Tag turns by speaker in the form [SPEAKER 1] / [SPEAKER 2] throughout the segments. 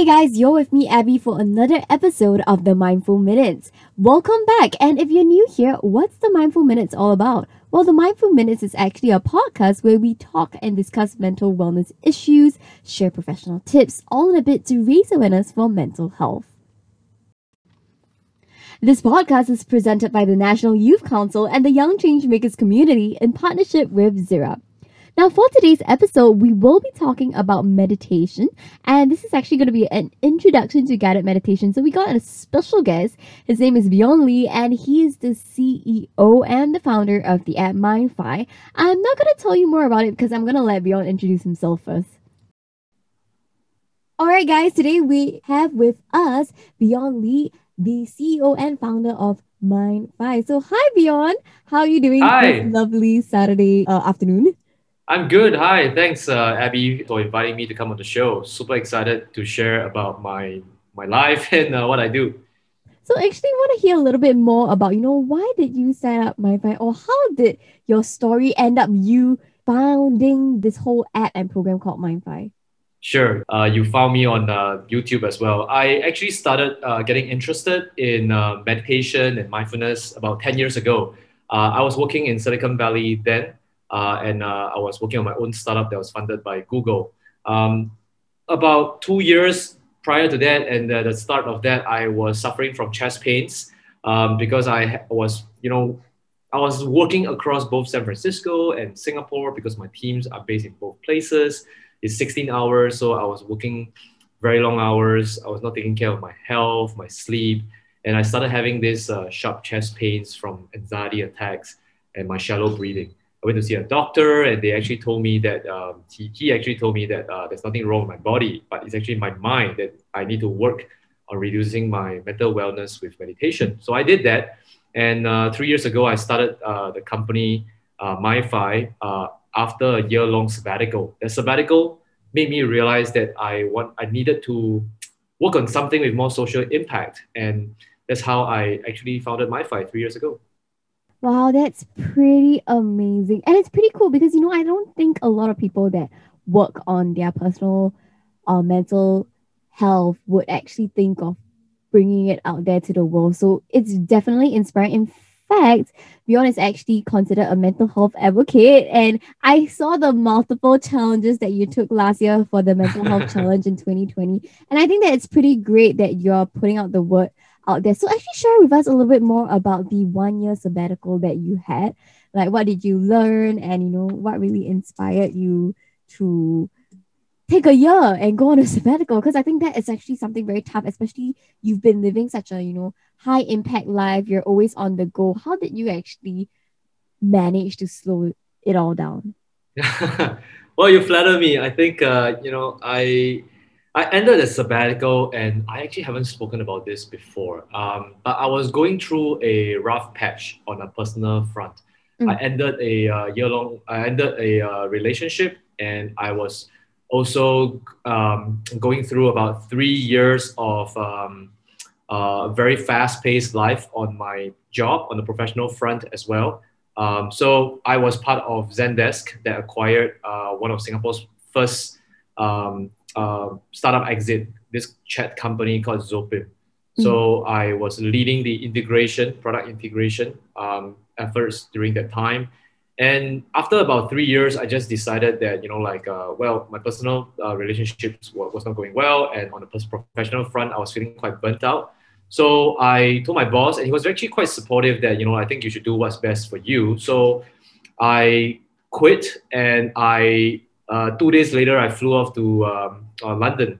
[SPEAKER 1] Hey guys, you're with me, Abby, for another episode of the Mindful Minutes. Welcome back. And if you're new here, what's the Mindful Minutes all about? Well, the Mindful Minutes is actually a podcast where we talk and discuss mental wellness issues, share professional tips, all in a bit to raise awareness for mental health. This podcast is presented by the National Youth Council and the Young Changemakers community in partnership with Zira. Now, for today's episode, we will be talking about meditation, and this is actually going to be an introduction to guided meditation. So, we got a special guest. His name is Bjorn Lee, and he is the CEO and the founder of the app MindFi. I'm not going to tell you more about it because I'm going to let Bjorn introduce himself first. All right, guys, today we have with us Bjorn Lee, the CEO and founder of MindFi. So, hi, Bjorn. How are you doing
[SPEAKER 2] Hi.
[SPEAKER 1] this lovely Saturday uh, afternoon?
[SPEAKER 2] I'm good. Hi, thanks, uh, Abby, for inviting me to come on the show. Super excited to share about my my life and uh, what I do.
[SPEAKER 1] So actually want to hear a little bit more about, you know, why did you set up MindFi or how did your story end up you founding this whole app and program called MindFi?
[SPEAKER 2] Sure. Uh, you found me on uh, YouTube as well. I actually started uh, getting interested in uh, meditation and mindfulness about 10 years ago. Uh, I was working in Silicon Valley then, and uh, I was working on my own startup that was funded by Google. Um, about two years prior to that, and uh, the start of that, I was suffering from chest pains um, because I was, you know, I was working across both San Francisco and Singapore because my teams are based in both places. It's 16 hours, so I was working very long hours. I was not taking care of my health, my sleep, and I started having these uh, sharp chest pains from anxiety attacks and my shallow breathing. I went to see a doctor, and they actually told me that um, he, he actually told me that uh, there's nothing wrong with my body, but it's actually my mind that I need to work on reducing my mental wellness with meditation. So I did that, and uh, three years ago I started uh, the company uh, MindFi uh, after a year-long sabbatical. The sabbatical made me realize that I want I needed to work on something with more social impact, and that's how I actually founded MindFi three years ago.
[SPEAKER 1] Wow, that's pretty amazing. And it's pretty cool because you know, I don't think a lot of people that work on their personal or mental health would actually think of bringing it out there to the world. So it's definitely inspiring. In fact, Bjorn is actually considered a mental health advocate. And I saw the multiple challenges that you took last year for the mental health challenge in 2020. And I think that it's pretty great that you're putting out the word out there. So actually share with us a little bit more about the one year sabbatical that you had. Like what did you learn and you know what really inspired you to take a year and go on a sabbatical because I think that is actually something very tough, especially you've been living such a, you know, high impact life, you're always on the go. How did you actually manage to slow it all down?
[SPEAKER 2] well, you flatter me. I think uh, you know I I ended a sabbatical, and I actually haven't spoken about this before. Um, but I was going through a rough patch on a personal front.
[SPEAKER 1] Mm.
[SPEAKER 2] I ended a uh, year long. I ended a uh, relationship, and I was also um, going through about three years of um, uh, very fast paced life on my job on the professional front as well. Um, so I was part of Zendesk that acquired uh, one of Singapore's first um, uh, startup exit, this chat company called Zopim. So I was leading the integration, product integration um, efforts during that time. And after about three years, I just decided that, you know, like, uh, well, my personal uh, relationships wa- was not going well. And on the professional front, I was feeling quite burnt out. So I told my boss, and he was actually quite supportive that, you know, I think you should do what's best for you. So I quit and I, uh, two days later, I flew off to um, uh, London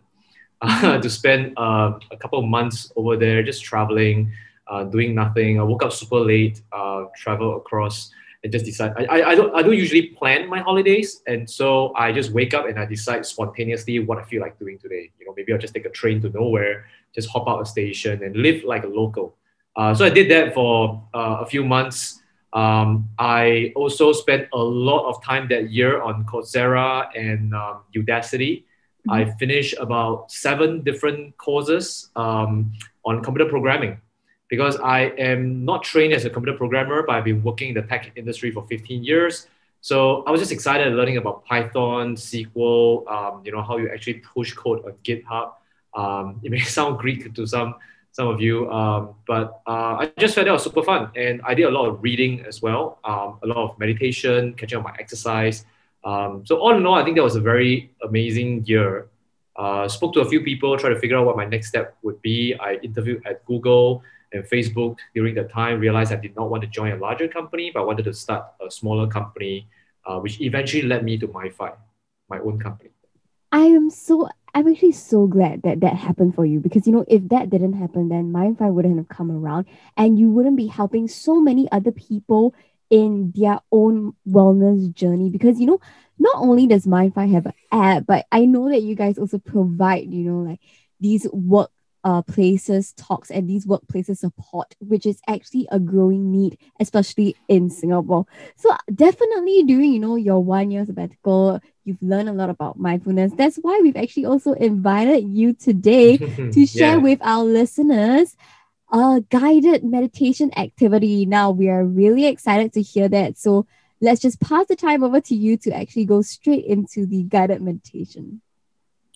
[SPEAKER 2] to spend uh, a couple of months over there, just traveling, uh, doing nothing. I woke up super late, uh, travel across, and just decide. I, I, I don't I don't usually plan my holidays, and so I just wake up and I decide spontaneously what I feel like doing today. You know, maybe I'll just take a train to nowhere, just hop out of a station and live like a local. Uh, so I did that for a few months. Um, I also spent a lot of time that year on Coursera and um, Udacity. I finished about seven different courses um, on computer programming because I am not trained as a computer programmer, but I've been working in the tech industry for 15 years. So I was just excited learning about Python, SQL, um, you know, how you actually push code on GitHub. Um, it may sound Greek to some some of you, um, but uh, I just felt it was super fun, and I did a lot of reading as well, um, a lot of meditation, catching up my exercise. Um, so all in all, I think that was a very amazing year. Uh, spoke to a few people, tried to figure out what my next step would be. I interviewed at Google and Facebook during that time. Realized I did not want to join a larger company, but I wanted to start a smaller company, uh, which eventually led me to MindFi, my own company.
[SPEAKER 1] I am so I'm actually so glad that that happened for you because you know if that didn't happen then MindFi wouldn't have come around and you wouldn't be helping so many other people in their own wellness journey because you know not only does MindFi have an app but I know that you guys also provide you know like these work uh, places talks and these workplaces support, which is actually a growing need, especially in Singapore. So definitely during, you know, your one year sabbatical, you've learned a lot about mindfulness. That's why we've actually also invited you today to share yeah. with our listeners a guided meditation activity. Now we are really excited to hear that. So let's just pass the time over to you to actually go straight into the guided meditation.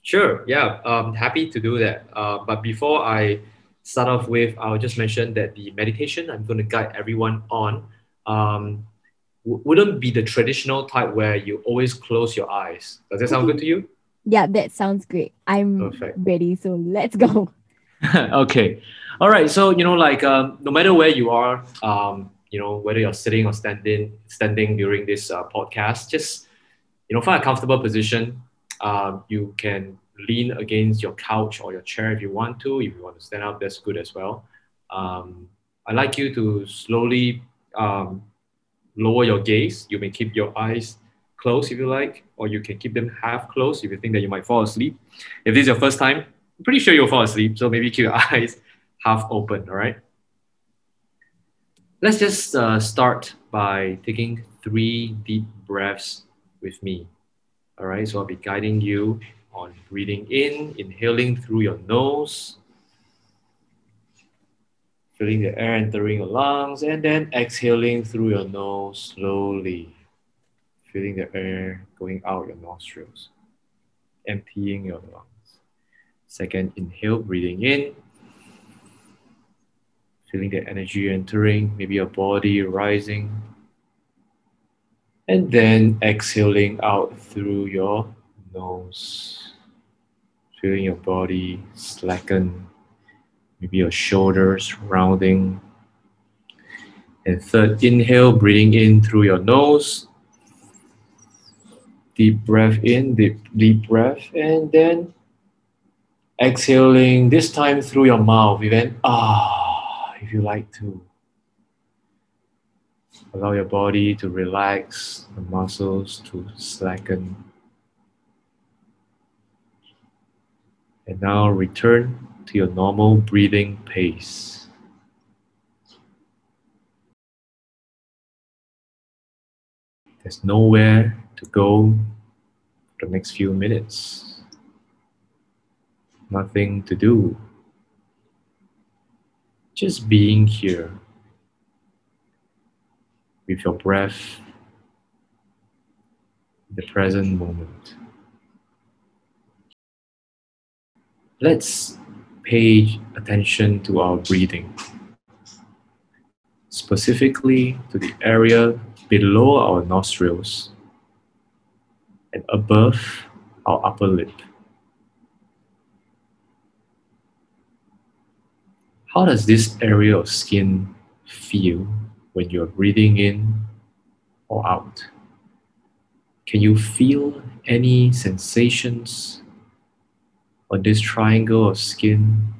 [SPEAKER 2] Sure. Yeah. Um, happy to do that. Uh, but before I start off with, I'll just mention that the meditation I'm going to guide everyone on um, w- wouldn't be the traditional type where you always close your eyes. Does that sound good to you?
[SPEAKER 1] Yeah, that sounds great. I'm Perfect. ready. So let's go.
[SPEAKER 2] okay. All right. So, you know, like um, no matter where you are, um, you know, whether you're sitting or standing, standing during this uh, podcast, just, you know, find a comfortable position um, you can lean against your couch or your chair if you want to. If you want to stand up, that's good as well. Um, I'd like you to slowly um, lower your gaze. You may keep your eyes closed if you like, or you can keep them half closed if you think that you might fall asleep. If this is your first time, I'm pretty sure you'll fall asleep, so maybe keep your eyes half open, all right? Let's just uh, start by taking three deep breaths with me. All right, so I'll be guiding you on breathing in, inhaling through your nose, feeling the air entering your lungs, and then exhaling through your nose slowly, feeling the air going out your nostrils, emptying your lungs. Second, inhale, breathing in, feeling the energy entering, maybe your body rising and then exhaling out through your nose. Feeling your body slacken, maybe your shoulders rounding. And third, inhale, breathing in through your nose. Deep breath in, deep, deep breath, and then exhaling, this time through your mouth. Even ah, if you like to. Allow your body to relax, the muscles to slacken. And now return to your normal breathing pace. There's nowhere to go for the next few minutes. Nothing to do. Just being here with your breath, the present moment. Let's pay attention to our breathing, specifically to the area below our nostrils and above our upper lip. How does this area of skin feel when you're breathing in or out? Can you feel any sensations on this triangle of skin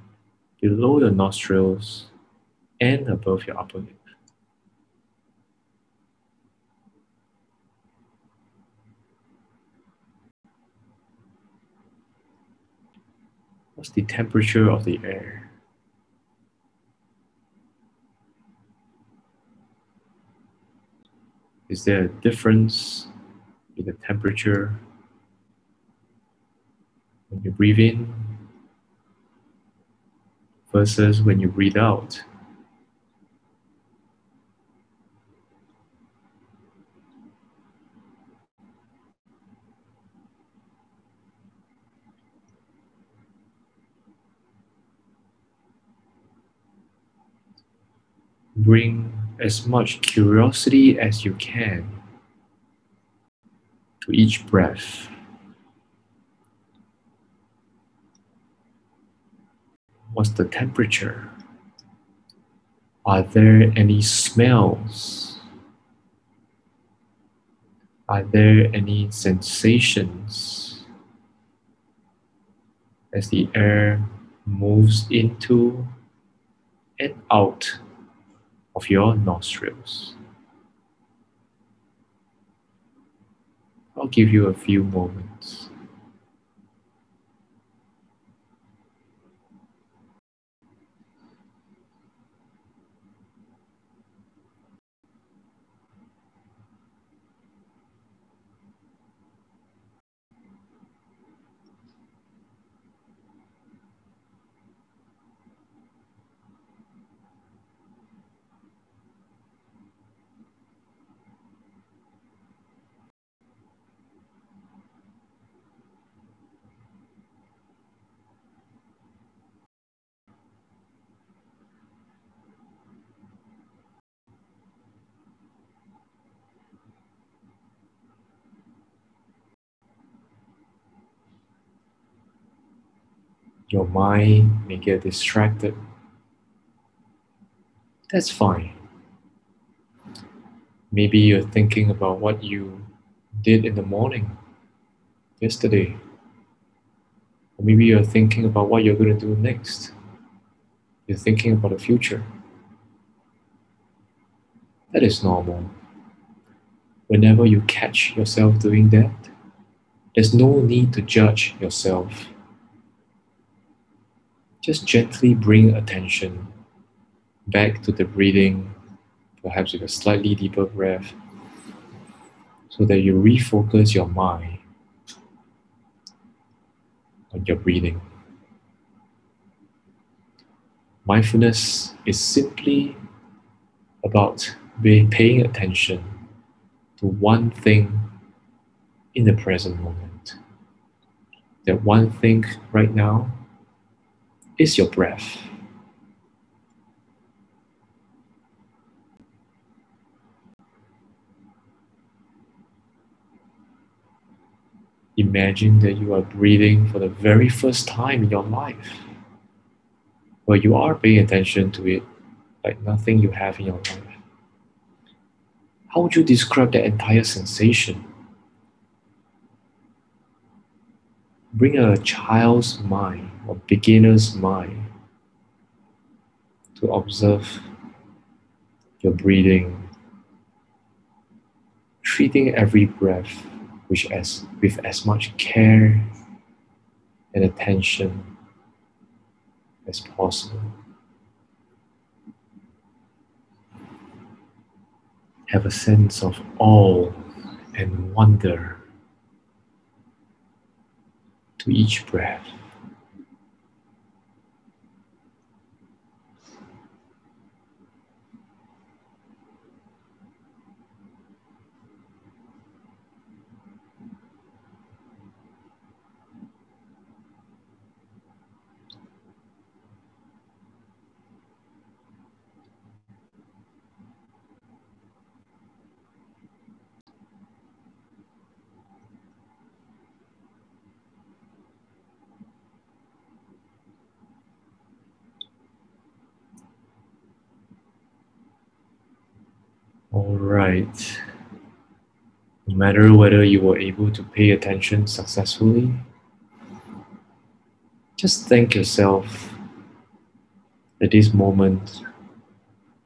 [SPEAKER 2] below your nostrils and above your upper lip? What's the temperature of the air? Is there a difference in the temperature when you breathe in versus when you breathe out? bring as much curiosity as you can to each breath. What's the temperature? Are there any smells? Are there any sensations as the air moves into and out of your nostrils? I'll give you a few moments. Your mind may get distracted. That's fine. Maybe you're thinking about what you did in the morning, yesterday. Or maybe you're thinking about what you're going to do next. You're thinking about the future. That is normal. Whenever you catch yourself doing that, there's no need to judge yourself just gently bring attention back to the breathing, perhaps with a slightly deeper breath, so that you refocus your mind on your breathing. Mindfulness is simply about being paying attention to one thing in the present moment. That one thing right now is your breath. Imagine that you are breathing for the very first time in your life, where you are paying attention to it like nothing you have in your life. How would you describe that entire sensation? Bring a child's mind or beginner's mind to observe your breathing, treating every breath which as, with as much care and attention as possible. Have a sense of awe and wonder to each breath. All right. No matter whether you were able to pay attention successfully, just thank yourself at this moment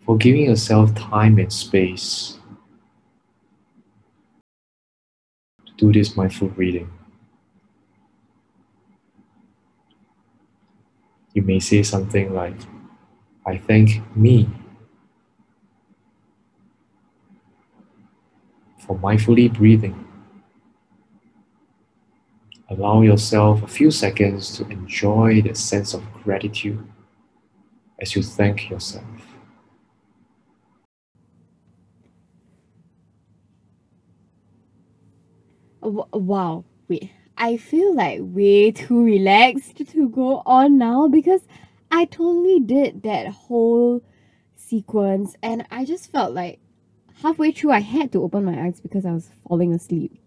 [SPEAKER 2] for giving yourself time and space to do this mindful breathing. You may say something like, I thank me for mindfully breathing. Allow yourself a few seconds to enjoy the sense of gratitude as you thank yourself.
[SPEAKER 1] Wow, wait. I feel like way too relaxed to go on now because I totally did that whole sequence, and I just felt like halfway through I had to open my eyes because I was falling asleep.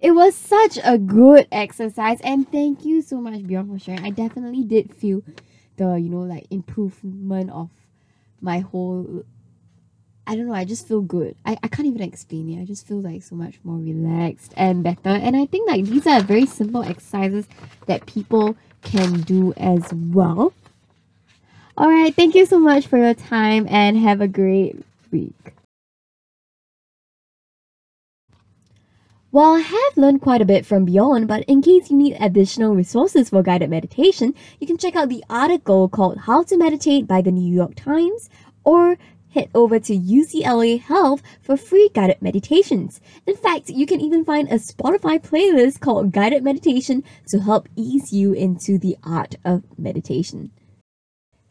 [SPEAKER 1] It was such a good exercise, and thank you so much, Bjorn, for sharing. I definitely did feel the you know like improvement of my whole I don't know, I just feel good. I, I can't even explain it. I just feel like so much more relaxed and better. And I think like these are very simple exercises that people can do as well. Alright, thank you so much for your time and have a great week. Well, I have learned quite a bit from Bjorn, but in case you need additional resources for guided meditation, you can check out the article called How to Meditate by the New York Times or head over to UCLA Health for free guided meditations. In fact, you can even find a Spotify playlist called Guided Meditation to help ease you into the art of meditation.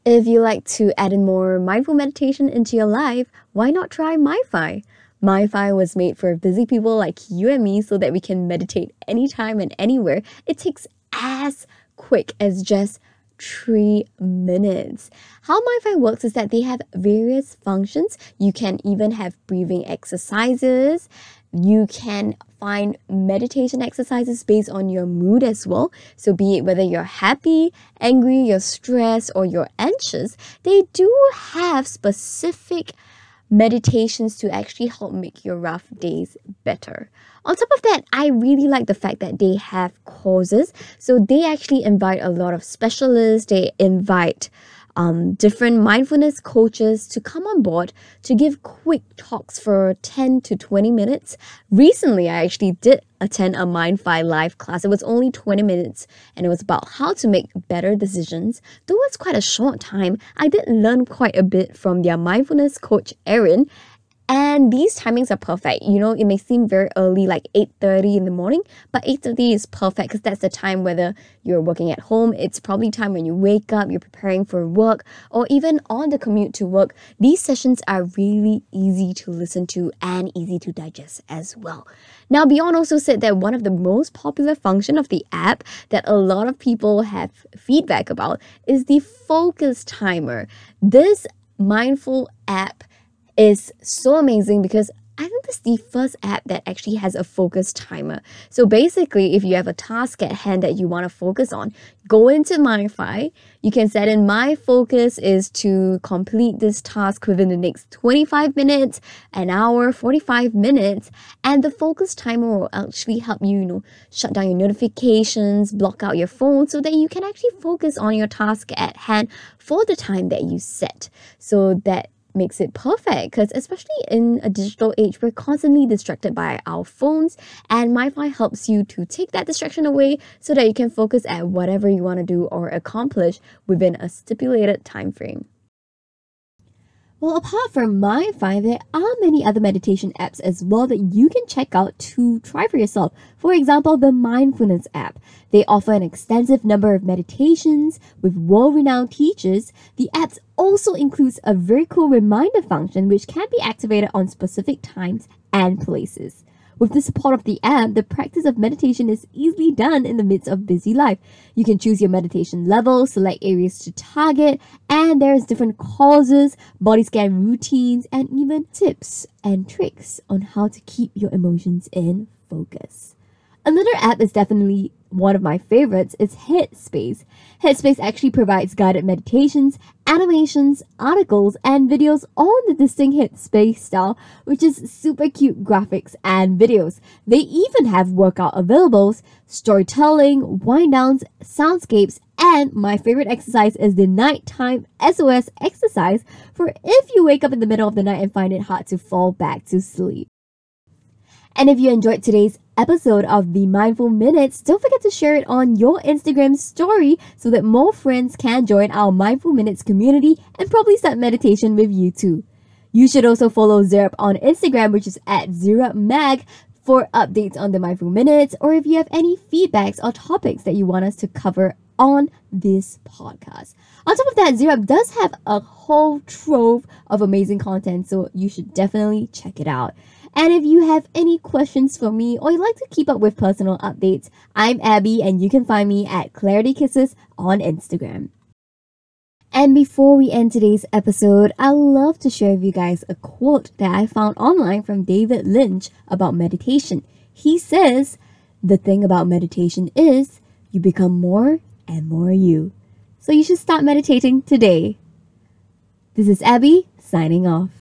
[SPEAKER 1] If you like to add in more mindful meditation into your life, why not try MindFi? MindFi was made for busy people like you and me so that we can meditate anytime and anywhere. It takes as quick as just three minutes. How MindFi works is that they have various functions. You can even have breathing exercises. You can find meditation exercises based on your mood as well. So, be it whether you're happy, angry, you're stressed, or you're anxious, they do have specific meditations to actually help make your rough days better. On top of that, I really like the fact that they have courses. So they actually invite a lot of specialists, they invite um, different mindfulness coaches to come on board to give quick talks for 10 to 20 minutes. Recently, I actually did attend a MindFi live class. It was only 20 minutes and it was about how to make better decisions. Though it's quite a short time, I did learn quite a bit from their mindfulness coach, Erin, and these timings are perfect. You know, it may seem very early, like 8.30 in the morning, but 8.30 is perfect because that's the time whether you're working at home, it's probably time when you wake up, you're preparing for work, or even on the commute to work. These sessions are really easy to listen to and easy to digest as well. Now, Bjorn also said that one of the most popular function of the app that a lot of people have feedback about is the focus timer. This mindful app is so amazing because I think this is the first app that actually has a focus timer. So basically, if you have a task at hand that you want to focus on, go into MindFi. You can set in my focus is to complete this task within the next 25 minutes, an hour, 45 minutes, and the focus timer will actually help you, you know, shut down your notifications, block out your phone so that you can actually focus on your task at hand for the time that you set. So that makes it perfect because especially in a digital age we're constantly distracted by our phones and MindFi helps you to take that distraction away so that you can focus at whatever you want to do or accomplish within a stipulated time frame. Well, apart from MindFi, there are many other meditation apps as well that you can check out to try for yourself. For example, the Mindfulness app. They offer an extensive number of meditations with world renowned teachers. The app also includes a very cool reminder function which can be activated on specific times and places. With the support of the app, the practice of meditation is easily done in the midst of busy life. You can choose your meditation level, select areas to target, and there's different causes, body scan routines, and even tips and tricks on how to keep your emotions in focus. Another app is definitely one of my favorites is Headspace. Headspace actually provides guided meditations, animations, articles, and videos on the distinct Headspace style, which is super cute graphics and videos. They even have workout availables, storytelling, wind downs, soundscapes, and my favorite exercise is the nighttime SOS exercise for if you wake up in the middle of the night and find it hard to fall back to sleep. And if you enjoyed today's episode of the Mindful Minutes, don't forget to share it on your Instagram story so that more friends can join our Mindful Minutes community and probably start meditation with you too. You should also follow Zerp on Instagram, which is at ZerupMag, for updates on the Mindful Minutes, or if you have any feedbacks or topics that you want us to cover on this podcast. On top of that, Zerup does have a whole trove of amazing content, so you should definitely check it out. And if you have any questions for me or you'd like to keep up with personal updates, I'm Abby and you can find me at Clarity Kisses on Instagram. And before we end today's episode, I love to share with you guys a quote that I found online from David Lynch about meditation. He says, The thing about meditation is you become more and more you. So you should start meditating today. This is Abby signing off.